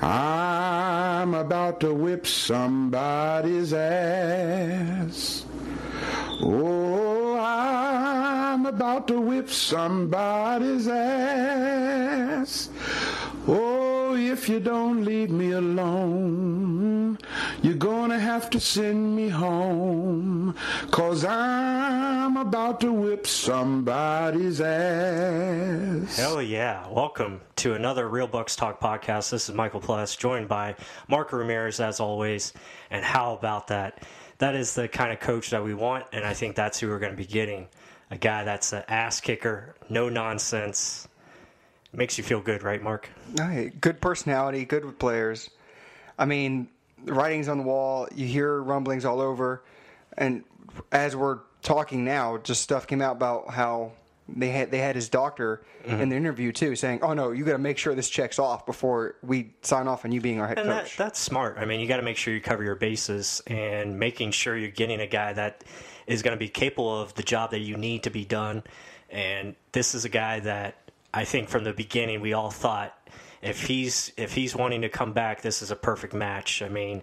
I'm about to whip somebody's ass. Oh, I'm about to whip somebody's ass. Oh, if you don't leave me alone, you're gonna have to send me home. Cause I'm about to whip somebody's ass. Hell yeah. Welcome to another Real Bucs Talk podcast. This is Michael Plus, joined by Mark Ramirez, as always. And how about that? That is the kind of coach that we want, and I think that's who we're going to be getting. A guy that's an ass kicker, no nonsense. Makes you feel good, right, Mark? Hey, good personality, good with players. I mean, the writing's on the wall. You hear rumblings all over, and as we're talking now, just stuff came out about how they had they had his doctor Mm-hmm. in the interview too, saying, "Oh no, you got to make sure this checks off before we sign off on you being our head And that, coach." that's smart. I mean, you got to make sure you cover your bases and making sure you're getting a guy that is going to be capable of the job that you need to be done. And this is a guy that I think from the beginning we all thought if he's if he's wanting to come back, this is a perfect match. I mean,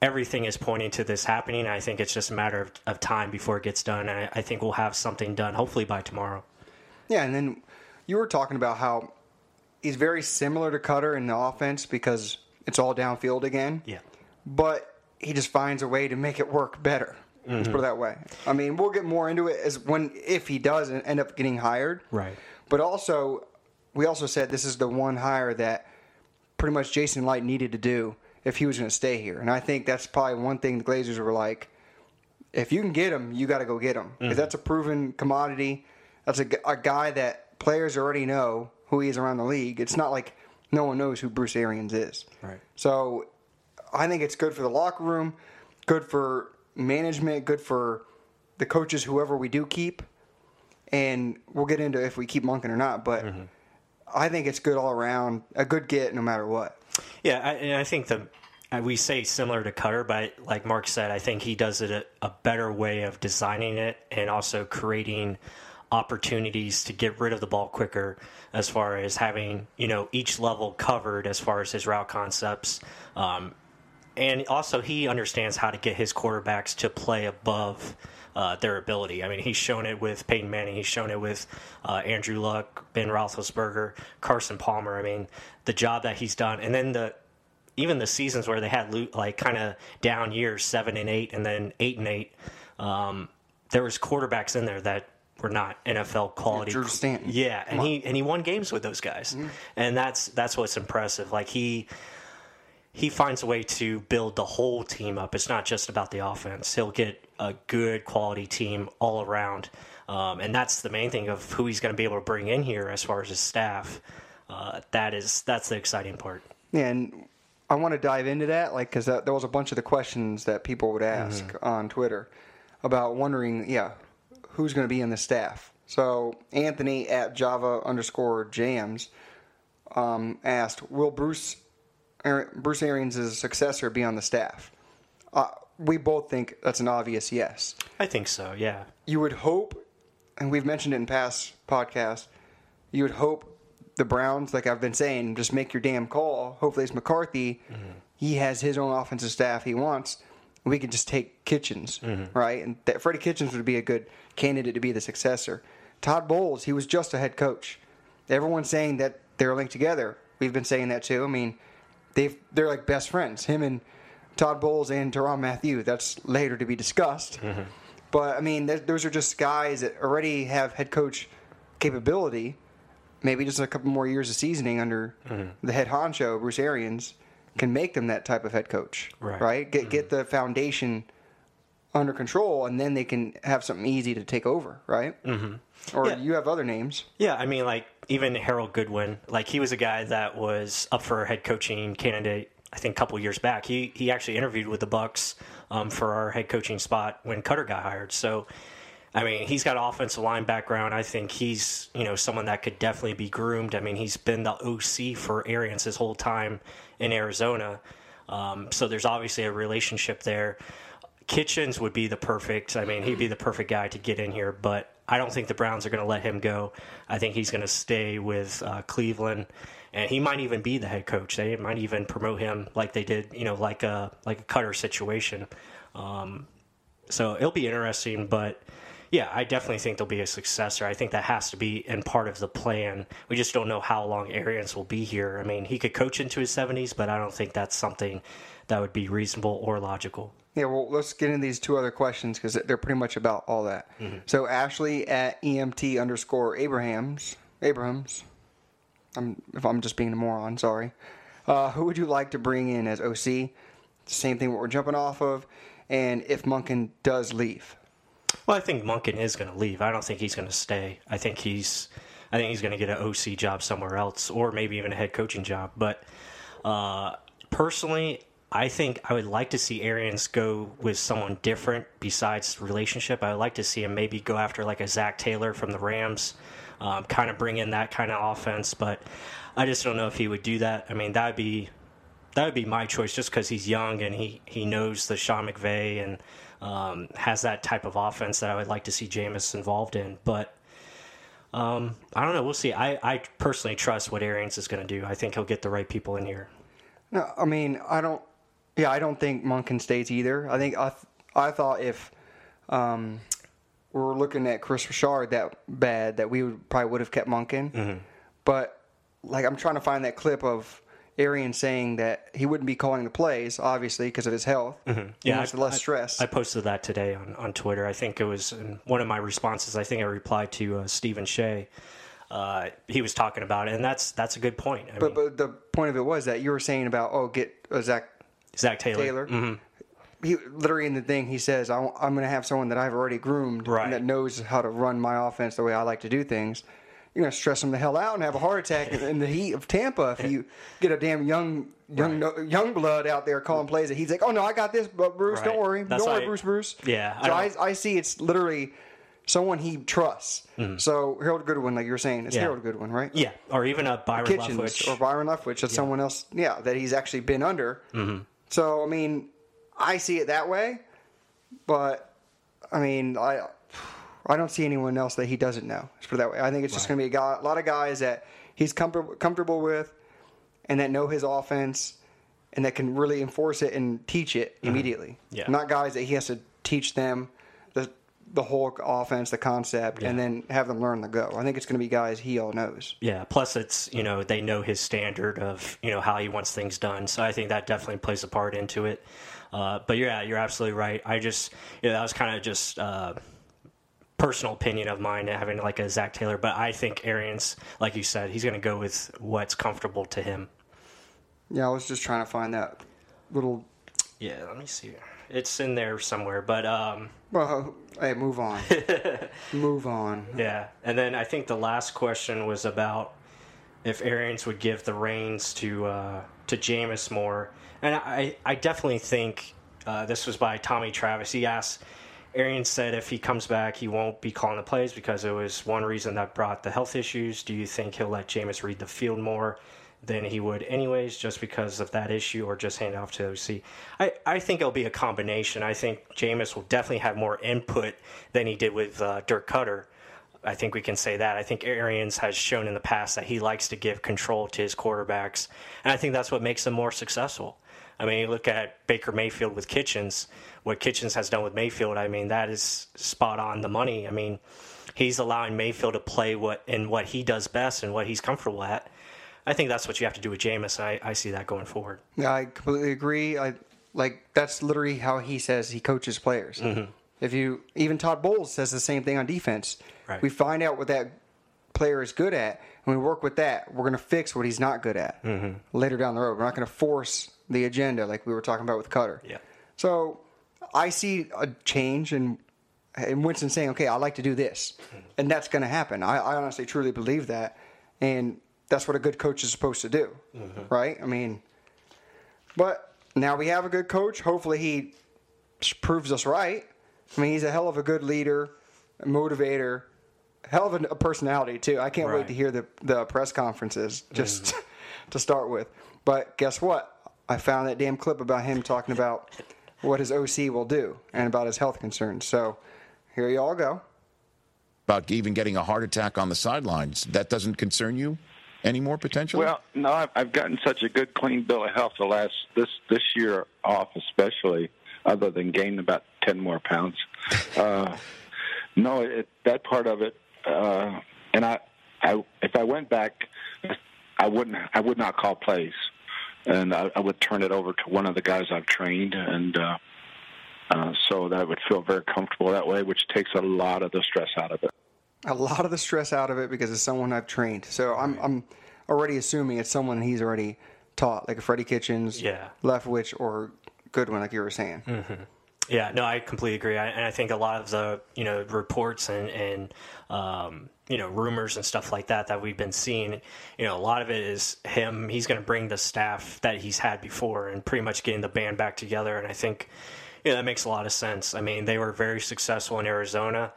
everything is pointing to this happening. I think it's just a matter of, of time before it gets done. And I, I think we'll have something done hopefully by tomorrow. Yeah, and then you were talking about how he's very similar to Koetter in the offense because it's all downfield again. Yeah. but he just finds a way to make it work better. Let's put it mm-hmm. that way. I mean, we'll get more into it as when if he does end up getting hired. Right. But also, we also said this is the one hire that pretty much Jason Licht needed to do if he was going to stay here, and I think that's probably one thing the Glazers were like, if you can get him, you got to go get him because mm-hmm. that's a proven commodity. That's a, a guy that players already know who he is around the league. It's not like no one knows who Bruce Arians is. Right. So I think it's good for the locker room, good for management, good for the coaches, whoever we do keep. And we'll get into if we keep Monken or not, but I think it's good all around, a good get no matter what. Yeah, I, and I think the uh, we say similar to Koetter, but like Mark said, I think he does it a, a better way of designing it and also creating opportunities to get rid of the ball quicker as far as having you know each level covered as far as his route concepts um, and also he understands how to get his quarterbacks to play above uh, their ability. I mean, he's shown it with Peyton Manning. He's shown it with uh, Andrew Luck, Ben Roethlisberger, Carson Palmer. I mean, the job that he's done, and then the even the seasons where they had like kind of down years, seven and eight, and then eight and eight. Um, there was quarterbacks in there that were not NFL quality. Drew Stanton. Yeah, and he and he won games with those guys, Mm-hmm. and that's that's what's impressive. Like he he finds a way to build the whole team up. It's not just about the offense. He'll get a good quality team all around, um, and that's the main thing of who he's going to be able to bring in here as far as his staff. Uh, that is that's the exciting part. Yeah, and I want to dive into that, like, because there was a bunch of the questions that people would ask on Twitter about wondering, yeah, who's going to be in the staff. So Anthony at Java underscore Jams um, asked, "Will Bruce Bruce Arians' successor be on the staff?" Uh, we both think that's an obvious yes. I think so. Yeah. You would hope, and we've mentioned it in past podcasts, you would hope the Browns, like I've been saying, just make your damn call. Hopefully it's McCarthy. Mm-hmm. He has his own offensive staff he wants. We could just take Kitchens, mm-hmm. right? And that Freddie Kitchens would be a good candidate to be the successor. Todd Bowles, he was just a head coach. Everyone's saying that they're linked together. We've been saying that too. I mean, they've they're like best friends. Him and Todd Bowles and Teron Matthew. That's later to be discussed. Mm-hmm. But I mean, th- those are just guys that already have head coach capability. Maybe just a couple more years of seasoning under mm-hmm. the head honcho, Bruce Arians, can make them that type of head coach. Right. Get mm-hmm. get the foundation under control, and then they can have something easy to take over. Right. Mm-hmm. Or Yeah. you have other names. Yeah, I mean, like even Harold Goodwin, like he was a guy that was up for a head coaching candidate. I think a couple years back, he he actually interviewed with the Bucs um, for our head coaching spot when Koetter got hired. So, I mean, he's got offensive line background. I think he's you know someone that could definitely be groomed. I mean, he's been the OC for Arians his whole time in Arizona. Um, so there's obviously a relationship there. Kitchens would be the perfect. I mean, he'd be the perfect guy to get in here, but I don't think the Browns are going to let him go. I think he's going to stay with uh, Cleveland, and he might even be the head coach. They might even promote him like they did, you know, like a like a Koetter situation. Um, so it'll be interesting, but yeah, I definitely think there'll be a successor. I think that has to be in part of the plan. We just don't know how long Arians will be here. I mean, he could coach into his 70s, but I don't think that's something that would be reasonable or logical. Yeah, well, let's get into these two other questions because they're pretty much about all that. Mm-hmm. So Ashley at EMT underscore Abrahams, Abrahams, I'm, if I'm just being a moron, sorry. Uh, who would you like to bring in as OC? Same thing what we're jumping off of. And if Monken does leave. Well, I think Monken is going to leave. I don't think he's going to stay. I think he's, I think he's going to get an OC job somewhere else, or maybe even a head coaching job. But uh, personally, I think I would like to see Arians go with someone different besides relationship. I would like to see him maybe go after like a Zac Taylor from the Rams, um, kind of bring in that kind of offense. But I just don't know if he would do that. I mean, that would be that would be my choice just because he's young and he he knows the Sean McVay and um, has that type of offense that I would like to see Jameis involved in. But um, I don't know. We'll see. I, I personally trust what Arians is going to do. I think he'll get the right people in here. No, I mean I don't. Yeah, I don't think Monken stays either. I think I I thought if um, we are looking at Chris Richard that bad that we would probably would have kept Monken. Mm-hmm. But like I'm trying to find that clip of Arian saying that he wouldn't be calling the plays, obviously, because of his health. Mm-hmm. Yeah, I, less stress. I, I, posted that today on, on Twitter. I think it was in one of my responses. I think I replied to uh, Stephen Shea. Uh, he was talking about it, and that's that's a good point. I but mean, but the point of it was that you were saying about oh get uh, Zac Zac Taylor. Taylor. Mm-hmm. He literally in the thing he says I'm going to have someone that I've already groomed right. that knows how to run my offense the way I like to do things you're gonna stress them the hell out and have a heart attack in the heat of Tampa if you get a damn young young right. young blood out there calling plays that he's like, oh no, I got this, but Bruce, right. don't worry, That's don't worry, I, Bruce, Bruce. Yeah. So I, I, I see it's literally someone he trusts. Mm-hmm. So Harold Goodwin, like you're saying, it's yeah. Harold Goodwin, right? Yeah, or even a Byron Kitchens Leftwich. or Byron Leftwich. That's yeah. someone else. Yeah, that he's actually been under. Mm-hmm. So I mean, I see it that way, but I mean, I I don't see anyone else that he doesn't know. Let's put it that way. I think it's just right. going to be a, guy, a, lot of guys that he's comfortable comfortable with, and that know his offense, and that can really enforce it and teach it mm-hmm. immediately. Yeah. Not guys that he has to teach them the whole offense, the concept, yeah. and then have them learn the go. I think it's going to be guys he all knows. Yeah. Plus, it's you know they know his standard of you know how he wants things done. So I think that definitely plays a part into it. Uh, but yeah, you're absolutely right. I just you know, that was kind of just. Uh, personal opinion of mine having like a Zac Taylor, but I think Arians, like you said, he's going to go with what's comfortable to him. Yeah, I was just trying to find that little. Yeah, let me see. It's in there somewhere, but um. Well, hey, move on. move on. Yeah, and then I think the last question was about if Arians would give the reins to uh, to Jameis more, and I I definitely think uh, this was by Tommy Travis. He asked Arian said if he comes back, he won't be calling the plays because it was one reason that brought the health issues. Do you think he'll let Jameis read the field more than he would anyways, just because of that issue, or just hand off to OC? I, I think it'll be a combination. I think Jameis will definitely have more input than he did with uh, Dirk Koetter. I think we can say that. I think Arians has shown in the past that he likes to give control to his quarterbacks, and I think that's what makes them more successful. I mean, you look at Baker Mayfield with Kitchens what Kitchens has done with Mayfield, I mean, that is spot on the money. I mean, he's allowing Mayfield to play what in what he does best and what he's comfortable at. I think that's what you have to do with Jameis. I, I see that going forward. Yeah, I completely agree. I like that's literally how he says he coaches players. Mm-hmm. If you even Todd Bowles says the same thing on defense. Right. We find out what that player is good at, and we work with that. We're going to fix what he's not good at mm-hmm. later down the road. We're not going to force the agenda like we were talking about with Koetter. Yeah. So I see a change in in Winston saying, "Okay, I like to do this," and that's going to happen. I, I, honestly, truly believe that, and that's what a good coach is supposed to do, mm-hmm. right? I mean, but now we have a good coach. Hopefully, he proves us right. I mean, he's a hell of a good leader, motivator, hell of a, personality too. I can't right. wait to hear the the press conferences just mm-hmm. to start with. But guess what? I found that damn clip about him talking about what his OC will do and about his health concerns. So here you all go. About even getting a heart attack on the sidelines. That doesn't concern you? Anymore potentially? Well, no, I've, I've gotten such a good clean bill of health the last this this year off, especially other than gaining about ten more pounds. Uh, no, it, that part of it, uh, and I, I, if I went back, I wouldn't, I would not call plays, and I, I would turn it over to one of the guys I've trained, and uh, uh, so that I would feel very comfortable that way, which takes a lot of the stress out of it. A lot of the stress out of it because it's someone I've trained. So I'm I'm already assuming it's someone he's already taught, like a Freddie Kitchens, Yeah. Leftwich, or Goodwin, like you were saying. Yeah, no, I completely agree. I, and I think a lot of the you know reports and and um, you know rumors and stuff like that that we've been seeing, you know, a lot of it is him. He's going to bring the staff that he's had before and pretty much getting the band back together. And I think you know that makes a lot of sense. I mean, they were very successful in Arizona.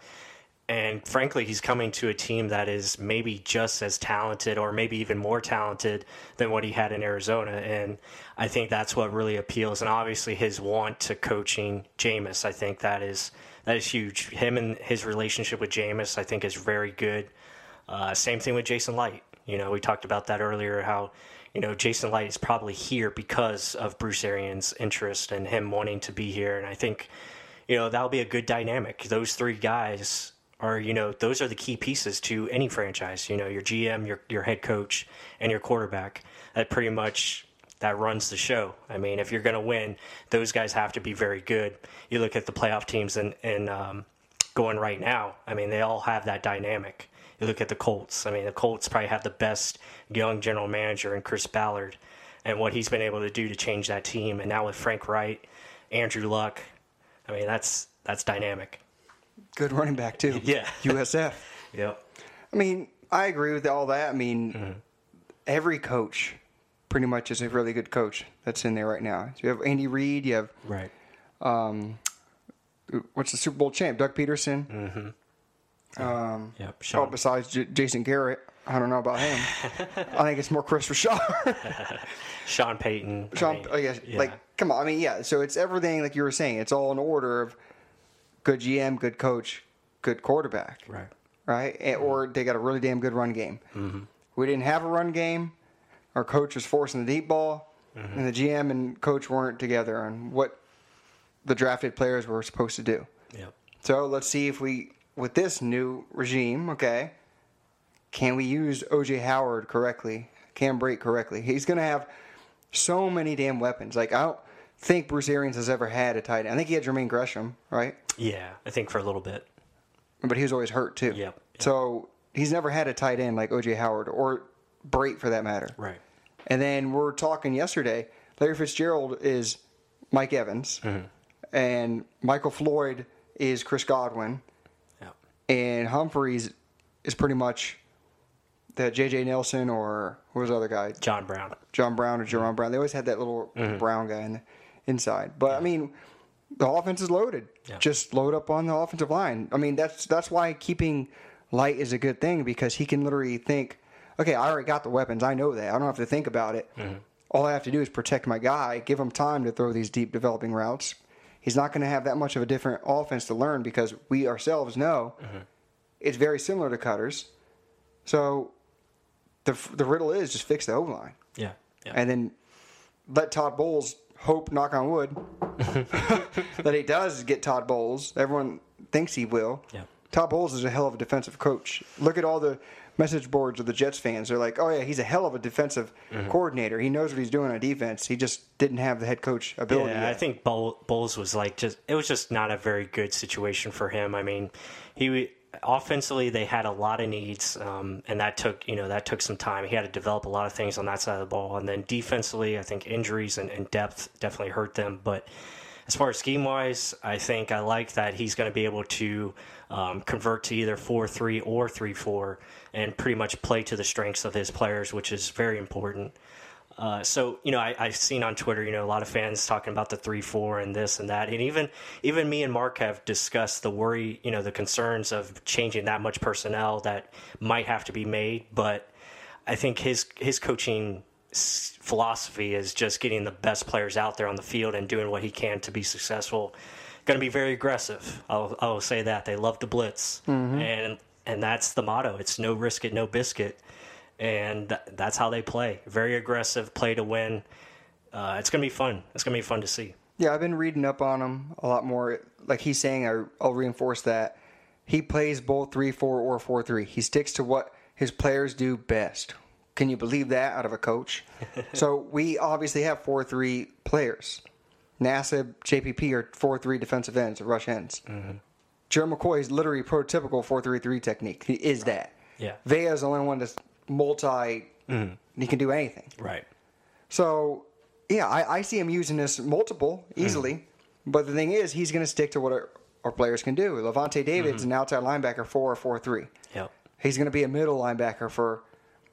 And frankly, he's coming to a team that is maybe just as talented or maybe even more talented than what he had in Arizona. And I think that's what really appeals. And obviously, his want to coaching Jameis, I think that is that is huge. Him and his relationship with Jameis, I think, is very good. Uh, same thing with Jason Licht. You know, we talked about that earlier. How you know Jason Licht is probably here because of Bruce Arians' interest and him wanting to be here. And I think you know that'll be a good dynamic. Those three guys are you know those are the key pieces to any franchise. You know your GM, your your head coach, and your quarterback. That pretty much that runs the show. I mean, if you're going to win, those guys have to be very good. You look at the playoff teams and and um, going right now. I mean, they all have that dynamic. You look at the Colts. I mean, the Colts probably have the best young general manager in Chris Ballard, and what he's been able to do to change that team. And now with Frank Reich, Andrew Luck, I mean, that's that's dynamic. Good running back too. Yeah. USF. Yep. I mean, I agree with all that. I mean, Mm-hmm. every coach pretty much is a really good coach that's in there right now. So you have Andy Reid, you have Right. what's the Super Bowl champ, Doug Pederson. Um, Yep. oh, besides J- Jason Garrett, I don't know about him. I think it's more Chris Rashad. Sean Payton. I Sean, mean, I guess, yeah. like, come on. I mean, yeah. So it's everything like you were saying. It's all in order of good GM, good coach, good quarterback. Right. right? And, or they got a really damn good run game. Mm-hmm. We didn't have a run game. Our coach was forcing the deep ball, Mm-hmm. and the GM and coach weren't together on what the drafted players were supposed to do. Yep. So let's see if we, with this new regime, okay, can we use OJ Howard correctly, Cam Brate correctly? He's going to have so many damn weapons. Like I don't think Bruce Arians has ever had a tight end. I think he had Jermaine Gresham, right? Yeah, I think for a little bit. but he was always hurt too. Yep, yep. So he's never had a tight end like OJ Howard or Brate for that matter. Right. And then we're talking yesterday. Larry Fitzgerald is Mike Evans, Mm-hmm. and Michael Floyd is Chris Godwin, Yep. and Humphries is pretty much the J.J. Nelson or what was the other guy? John Brown. John Brown or Jerome Brown. They always had that little Mm-hmm. brown guy in the inside. But I mean, the offense is loaded. Yeah. Just load up on the offensive line. I mean, that's that's why keeping Licht is a good thing because he can literally think, okay, I already got the weapons. I know that. I don't have to think about it. Mm-hmm. All I have to do is protect my guy, give him time to throw these deep developing routes. He's not going to have that much of a different offense to learn because we ourselves know Mm-hmm. it's very similar to Koetter's. So the the riddle is just fix the O line Yeah. Yeah. and then let Todd Bowles hope, knock on wood, that he does get Todd Bowles. Everyone thinks he will. Yeah. Todd Bowles is a hell of a defensive coach. Look at all the message boards of the Jets fans. They're like, oh, yeah, he's a hell of a defensive Mm-hmm. coordinator. He knows what he's doing on defense. He just didn't have the head coach ability. Yeah, yet. I think Bowles was like just it was just not a very good situation for him. I mean, he offensively they had a lot of needs, um, and that took you know that took some time. He had to develop a lot of things on that side of the ball, and then defensively, I think injuries and, and depth definitely hurt them. But as far as scheme wise, I think I like that he's going to be able to um, convert to either four three or three four, and pretty much play to the strengths of his players, which is very important. Uh, so you know, I, I've seen on Twitter, you know, a lot of fans talking about the three four and this and that, and even even me and Mark have discussed the worry, you know, the concerns of changing that much personnel that might have to be made. But I think his his coaching philosophy is just getting the best players out there on the field and doing what he can to be successful. Going to be very aggressive. I'll, I'll say that they love to blitz, and and that's the motto. It's no risk it, no biscuit and th- that's how they play. Very aggressive, play to win. Uh, it's gonna be fun. It's gonna be fun to see. Yeah, I've been reading up on him a lot more. Like he's saying, I, I'll reinforce that he plays both three four or four three. He sticks to what his players do best. Can you believe that out of a coach? so we obviously have four three players. NASA, JPP are four three defensive ends, or rush ends. mm Jerry McCoy is literally prototypical four three three technique. He is that. Yeah. Vea is the only one that's multi. Mm-hmm. He can do anything. Right. So, yeah, I, I see him using this multiple easily. Mm-hmm. But the thing is, he's going to stick to what our, our players can do. Lavonte David's mm-hmm. an outside linebacker for a 4 3. Yep. He's going to be a middle linebacker for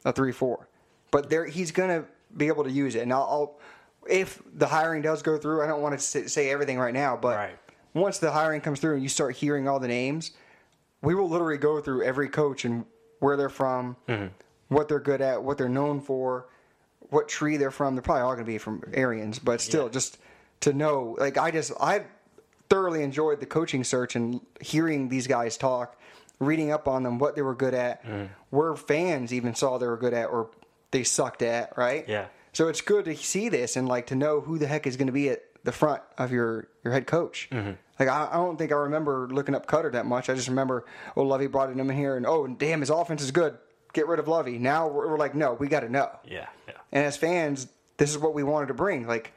a 3 4. But there, he's going to be able to use it. And I'll, I'll, if the hiring does go through, I don't want to say, everything right now, but Right. once the hiring comes through and you start hearing all the names, we will literally go through every coach and where they're from, what they're good at, what they're known for, what tree they're from. They're probably all going to be from Arians, but still, Yeah. just to know. Like I just I thoroughly enjoyed the coaching search and hearing these guys talk, reading up on them, what they were good at, mm. where fans even saw they were good at or they sucked at. Right? Yeah. So it's good to see this and like to know who the heck is going to be at the front of your your head coach. Mm-hmm. Like I, I don't think I remember looking up Koetter that much. I just remember oh Lovie brought him in here and oh damn his offense is good. Get rid of Lovie. Now we're, we're like no we got to know. Yeah. Yeah. And as fans, this is what we wanted to bring. Like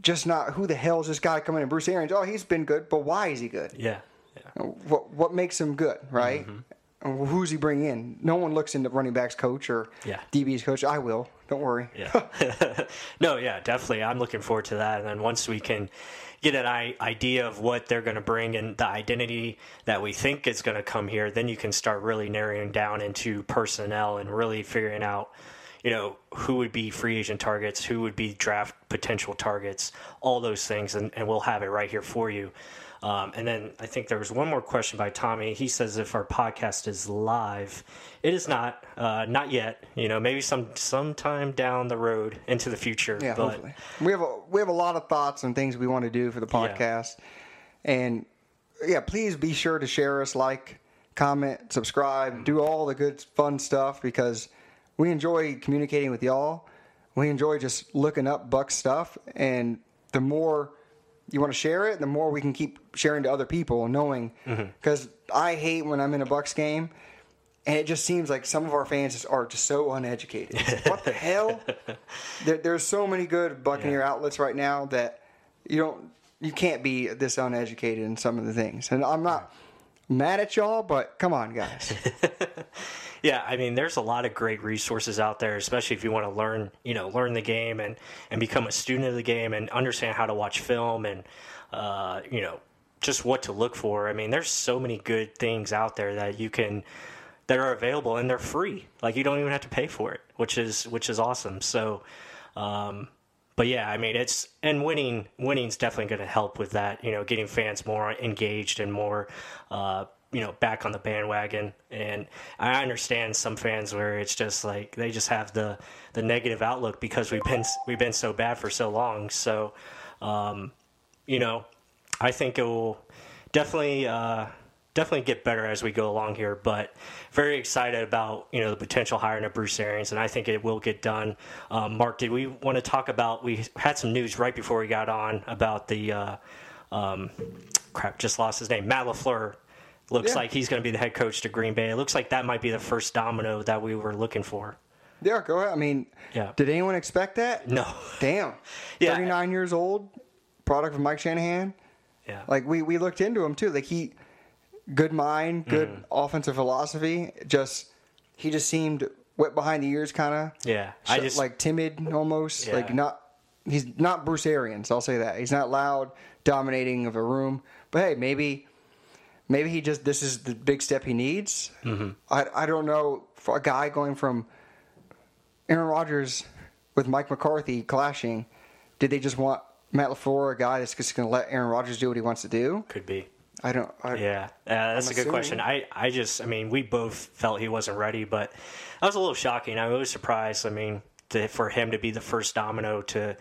just not who the hell is this guy coming in? Bruce Arians. Oh he's been good, but why is he good? Yeah. Yeah. Uh, what what makes him good? Right? Mm-hmm. And Who's he bring in? No one looks into running backs coach or Yeah. DB's coach. I will. Don't worry. Yeah. no, yeah, definitely. I'm looking forward to that. And then once we can get an idea of what they're going to bring and the identity that we think is going to come here, then you can start really narrowing down into personnel and really figuring out, you know, who would be free agent targets, who would be draft potential targets, all those things. And, and we'll have it right here for you. Um, and then I think there was one more question by Tommy. He says if our podcast is live, it is not, uh, not yet. You know, maybe some sometime down the road into the future. Yeah, but hopefully. We have a we have a lot of thoughts and things we want to do for the Yeah. podcast. And yeah, please be sure to share us, like, comment, subscribe, do all the good fun stuff because we enjoy communicating with y'all. We enjoy just looking up Buck stuff and the more you want to share it, the more we can keep sharing to other people and knowing mm-hmm. because I hate when I'm in a Bucs game and it just seems like some of our fans just are just so uneducated. What the hell? There, there's so many good Buccaneer Yeah. outlets right now that you don't, you can't be this uneducated in some of the things. And I'm not mad at y'all, but come on, guys. yeah, I mean, there's a lot of great resources out there, especially if you want to learn, you know, learn the game and and become a student of the game and understand how to watch film and, uh, you know, just what to look for. I mean, there's so many good things out there that you can that are available and they're free. Like you don't even have to pay for it, which is which is awesome. So, um, but yeah, I mean, it's and winning winning's definitely going to help with that. You know, getting fans more engaged and more, uh, you know, back on the bandwagon. And I understand some fans where it's just like they just have the the negative outlook because we've been we've been so bad for so long. So, um, you know, I think it will definitely uh, definitely get better as we go along here. But very excited about you know the potential hiring of Bruce Arians, and I think it will get done. Um, Mark, did we want to talk about? We had some news right before we got on about the uh, um, crap. Just lost his name. Matt LaFleur. Looks Yeah. like he's going to be the head coach to Green Bay. It looks like that might be the first domino that we were looking for. yeah, go ahead. I mean, Yeah. did anyone expect that? No. Damn. Yeah. 39 years old, product of Mike Shanahan. Yeah. Like we we looked into him too. Like he, good mind, good Mm-hmm. offensive philosophy. Just he just seemed wet behind the ears, kind of. Yeah. I just like timid almost. Yeah. Like not. He's not Bruce Arians. I'll say that he's not loud, dominating of a room. But hey, maybe, maybe he just this is the big step he needs. Mm-hmm. I I don't know for a guy going from Aaron Rodgers with Mike McCarthy clashing. Did they just want Matt LaFleur, a guy that's just going to let Aaron Rodgers do what he wants to do? could be. I don't. I, Yeah, uh, that's I'm a good question. I, I just, I mean, we both felt he wasn't ready, but that was a little shocking. I was surprised. I mean, to, for him to be the first domino to,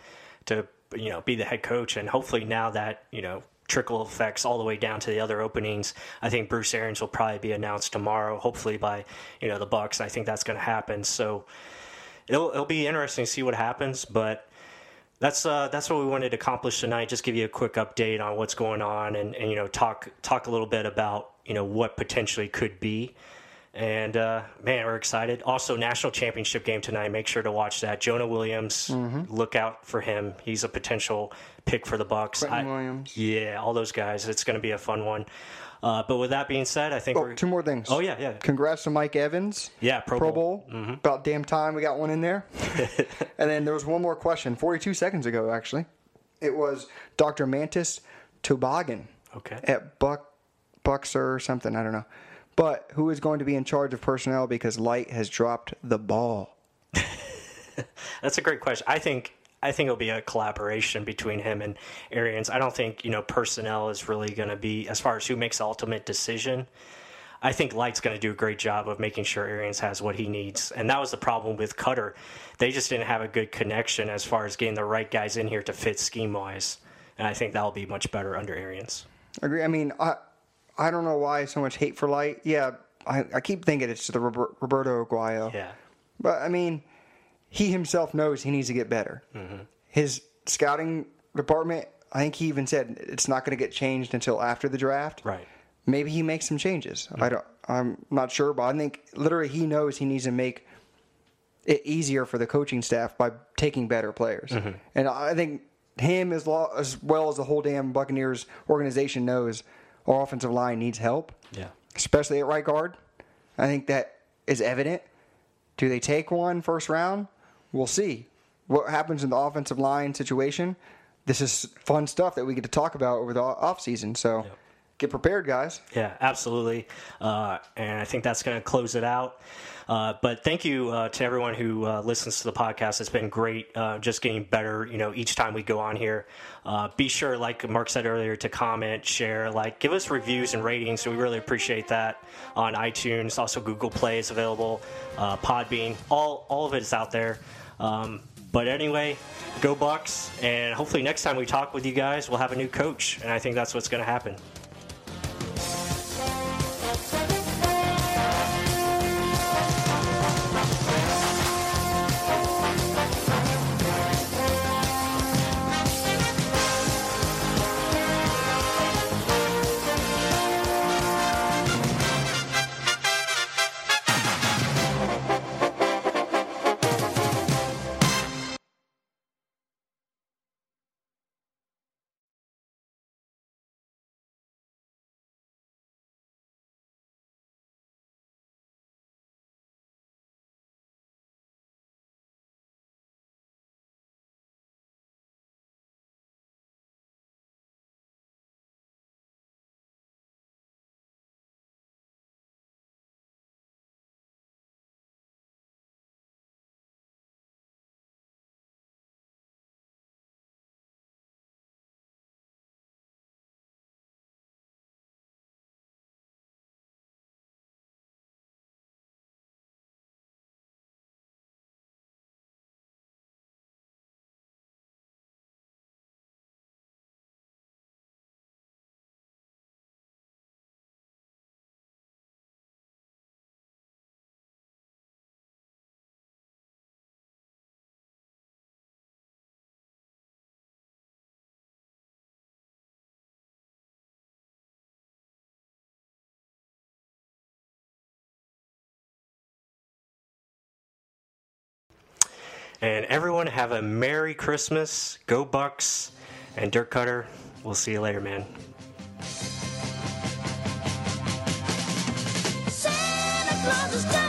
to you know, be the head coach, and hopefully now that you know trickle effects all the way down to the other openings. I think Bruce Arians will probably be announced tomorrow, hopefully by you know the Bucs. I think that's going to happen. So it'll it'll be interesting to see what happens, but. That's uh, that's what we wanted to accomplish tonight. Just give you a quick update on what's going on, and, and you know talk talk a little bit about you know what potentially could be. And uh, man, we're excited. Also, national championship game tonight. Make sure to watch that. Jonah Williams, Mm-hmm. look out for him. He's a potential pick for the Bucs. I- Williams. Yeah, all those guys. It's going to be a fun one. Uh, but with that being said, I think Oh, we're two more things. Oh yeah, yeah, Congrats to Mike Evans. yeah. Pro, Pro Bowl. Bowl. About damn time we got one in there. and then there was one more question, 42 seconds ago, actually. It was Dr. Mantis Toboggan Okay. at Buck Buxer or something. I don't know. But who is going to be in charge of personnel because Licht has dropped the ball? That's a great question. I think I think it'll be a collaboration between him and Arians. I don't think you know personnel is really going to be as far as who makes the ultimate decision. I think Licht's going to do a great job of making sure Arians has what he needs, and that was the problem with Koetter. They just didn't have a good connection as far as getting the right guys in here to fit scheme wise, and I think that'll be much better under Arians. Agree. I mean, I I don't know why so much hate for Licht. Yeah, I, I keep thinking it's the Robert, Roberto Aguayo. Yeah, But I mean, he himself knows he needs to get better. Mm-hmm. His scouting department, I think he even said it's not going to get changed until after the draft. right. Maybe he makes some changes. I mm-hmm. don't. I'm not sure, but I think literally he knows he needs to make it easier for the coaching staff by taking better players. Mm-hmm. And I think him as, lo- as well as the whole damn Buccaneers organization knows our offensive line needs help Yeah. especially at right guard. I think that is evident. Do they take one first round? We'll see. What happens in the offensive line situation? This is fun stuff that we get to talk about over the off season. So get prepared, guys. Yeah, absolutely. Uh, and I think that's going to close it out. Uh, but thank you uh, to everyone who uh, listens to the podcast. It's been great, uh, just getting better. You know, each time we go on here. Uh, be sure, like Mark said earlier, to comment, share, like, give us reviews and ratings. We really appreciate that on iTunes. Also, Google Play is available. Podbean, all all of it is out there. Um, but anyway, go Bucs, and hopefully next time we talk with you guys, we'll have a new coach, and I think that's what's going to happen. And everyone have a Merry Christmas. Go Bucs. And Dirt Koetter, we'll see you later, man. Santa Claus is coming.